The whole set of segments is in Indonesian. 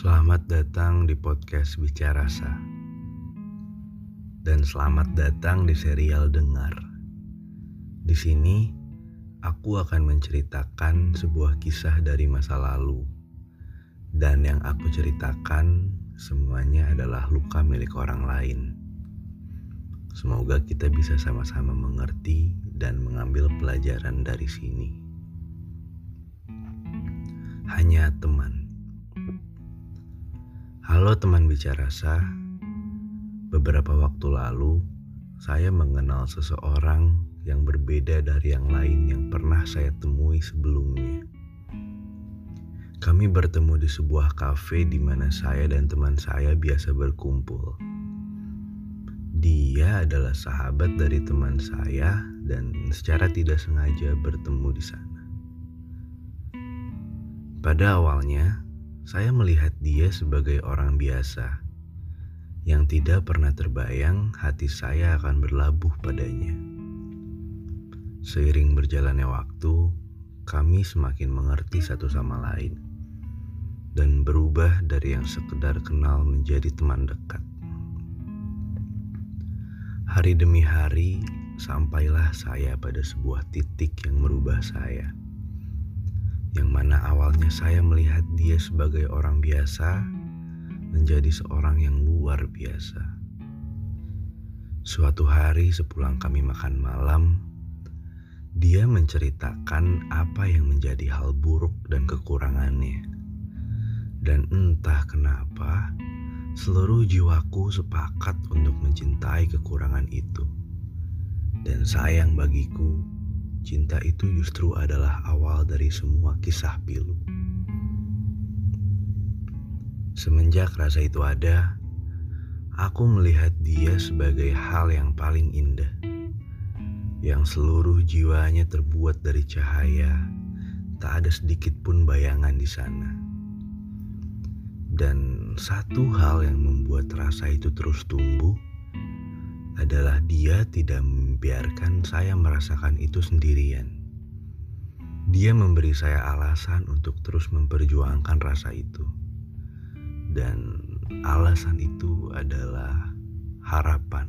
Selamat datang di podcast Bicara Rasa. Dan selamat datang di serial Dengar. Di sini aku akan menceritakan sebuah kisah dari masa lalu. Dan yang aku ceritakan semuanya adalah luka milik orang lain. Semoga kita bisa sama-sama mengerti dan mengambil pelajaran dari sini. Hanya teman. Halo teman bicara sah. Beberapa waktu lalu, saya mengenal seseorang yang berbeda dari yang lain yang pernah saya temui sebelumnya. Kami bertemu di sebuah kafe di mana saya dan teman saya biasa berkumpul. Dia adalah sahabat dari teman saya dan secara tidak sengaja bertemu di sana. Pada awalnya, saya melihat dia sebagai orang biasa yang tidak pernah terbayang hati saya akan berlabuh padanya. Seiring berjalannya waktu, kami semakin mengerti satu sama lain dan berubah dari yang sekedar kenal menjadi teman dekat. Hari demi hari, sampailah saya pada sebuah titik yang merubah saya yang mana awalnya saya melihat dia sebagai orang biasa menjadi seorang yang luar biasa. Suatu hari sepulang kami makan malam, dia menceritakan apa yang menjadi hal buruk dan kekurangannya. Dan entah kenapa, seluruh jiwaku sepakat untuk mencintai kekurangan itu. Dan sayang bagiku, cinta itu justru adalah awal dari semua kisah pilu. Semenjak rasa itu ada, aku melihat dia sebagai hal yang paling indah, yang seluruh jiwanya terbuat dari cahaya, tak ada sedikit pun bayangan di sana. Dan satu hal yang membuat rasa itu terus tumbuh adalah dia tidak membiarkan saya merasakan itu sendirian. Dia memberi saya alasan untuk terus memperjuangkan rasa itu. Dan alasan itu adalah harapan.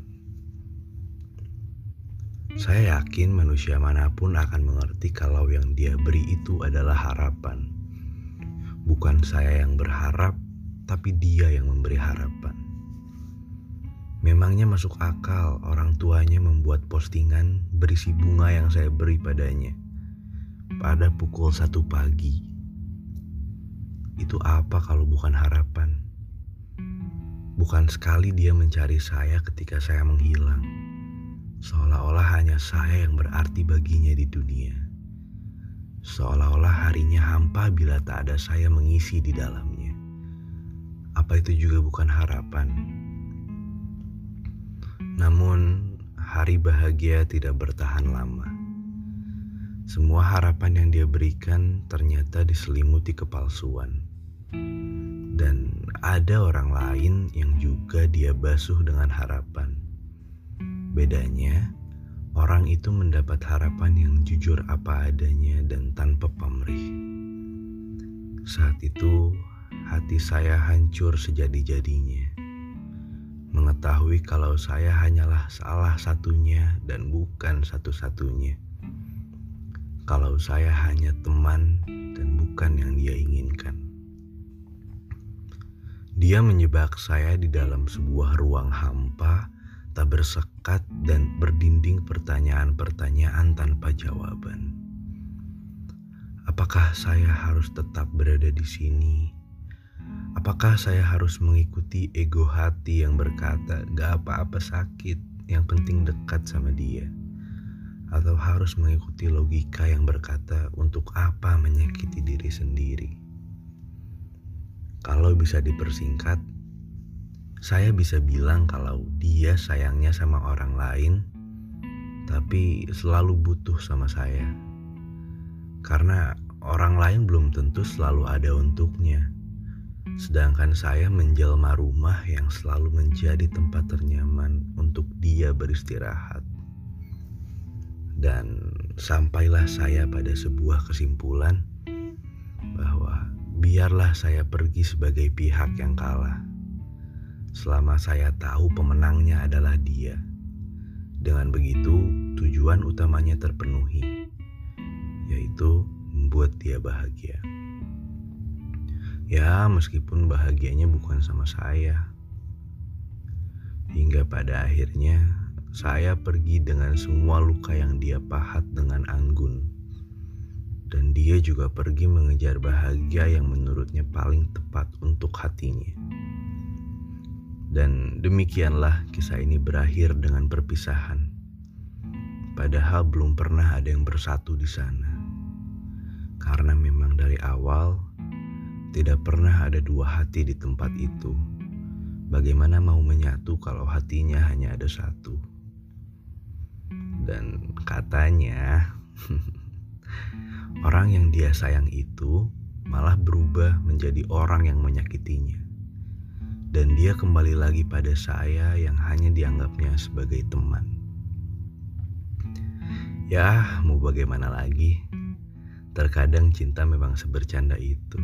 Saya yakin manusia mana pun akan mengerti kalau yang dia beri itu adalah harapan. Bukan saya yang berharap, tapi dia yang memberi harapan. Memangnya masuk akal orang tuanya membuat postingan berisi bunga yang saya beri padanya pada pukul satu pagi. Itu apa kalau bukan harapan? Bukan sekali dia mencari saya ketika saya menghilang. Seolah-olah hanya saya yang berarti baginya di dunia. Seolah-olah harinya hampa bila tak ada saya mengisi di dalamnya. Apa itu juga bukan harapan? Namun, hari bahagia tidak bertahan lama. Semua harapan yang dia berikan ternyata diselimuti kepalsuan. Dan ada orang lain yang juga dia basuh dengan harapan. Bedanya, orang itu mendapat harapan yang jujur apa adanya dan tanpa pamrih. Saat itu, hati saya hancur sejadi-jadinya mengetahui kalau saya hanyalah salah satunya dan bukan satu-satunya. Kalau saya hanya teman dan bukan yang dia inginkan. Dia menyebak saya di dalam sebuah ruang hampa, tak bersekat dan berdinding pertanyaan-pertanyaan tanpa jawaban. Apakah saya harus tetap berada di sini? Apakah saya harus mengikuti ego hati yang berkata gak apa-apa sakit, yang penting dekat sama dia? Atau harus mengikuti logika yang berkata untuk apa menyakiti diri sendiri? Kalau bisa dipersingkat, saya bisa bilang kalau dia sayangnya sama orang lain, tapi selalu butuh sama saya. Karena orang lain belum tentu selalu ada untuknya Sedangkan saya menjelma rumah yang selalu menjadi tempat ternyaman untuk dia beristirahat. Dan sampailah saya pada sebuah kesimpulan bahwa biarlah saya pergi sebagai pihak yang kalah. Selama saya tahu pemenangnya adalah dia. Dengan begitu, tujuan utamanya terpenuhi, yaitu membuat dia bahagia. Ya, meskipun bahagianya bukan sama saya. Hingga pada akhirnya, saya pergi dengan semua luka yang dia pahat dengan anggun. Dan dia juga pergi mengejar bahagia yang menurutnya paling tepat untuk hatinya. Dan demikianlah kisah ini berakhir dengan perpisahan. Padahal belum pernah ada yang bersatu di sana. Karena memang dari awal tidak pernah ada dua hati di tempat itu. Bagaimana mau menyatu kalau hatinya hanya ada satu? Dan katanya orang yang dia sayang itu malah berubah menjadi orang yang menyakitinya dan dia kembali lagi pada saya yang hanya dianggapnya sebagai teman. Ya, mau bagaimana lagi? Terkadang cinta memang sebercanda itu.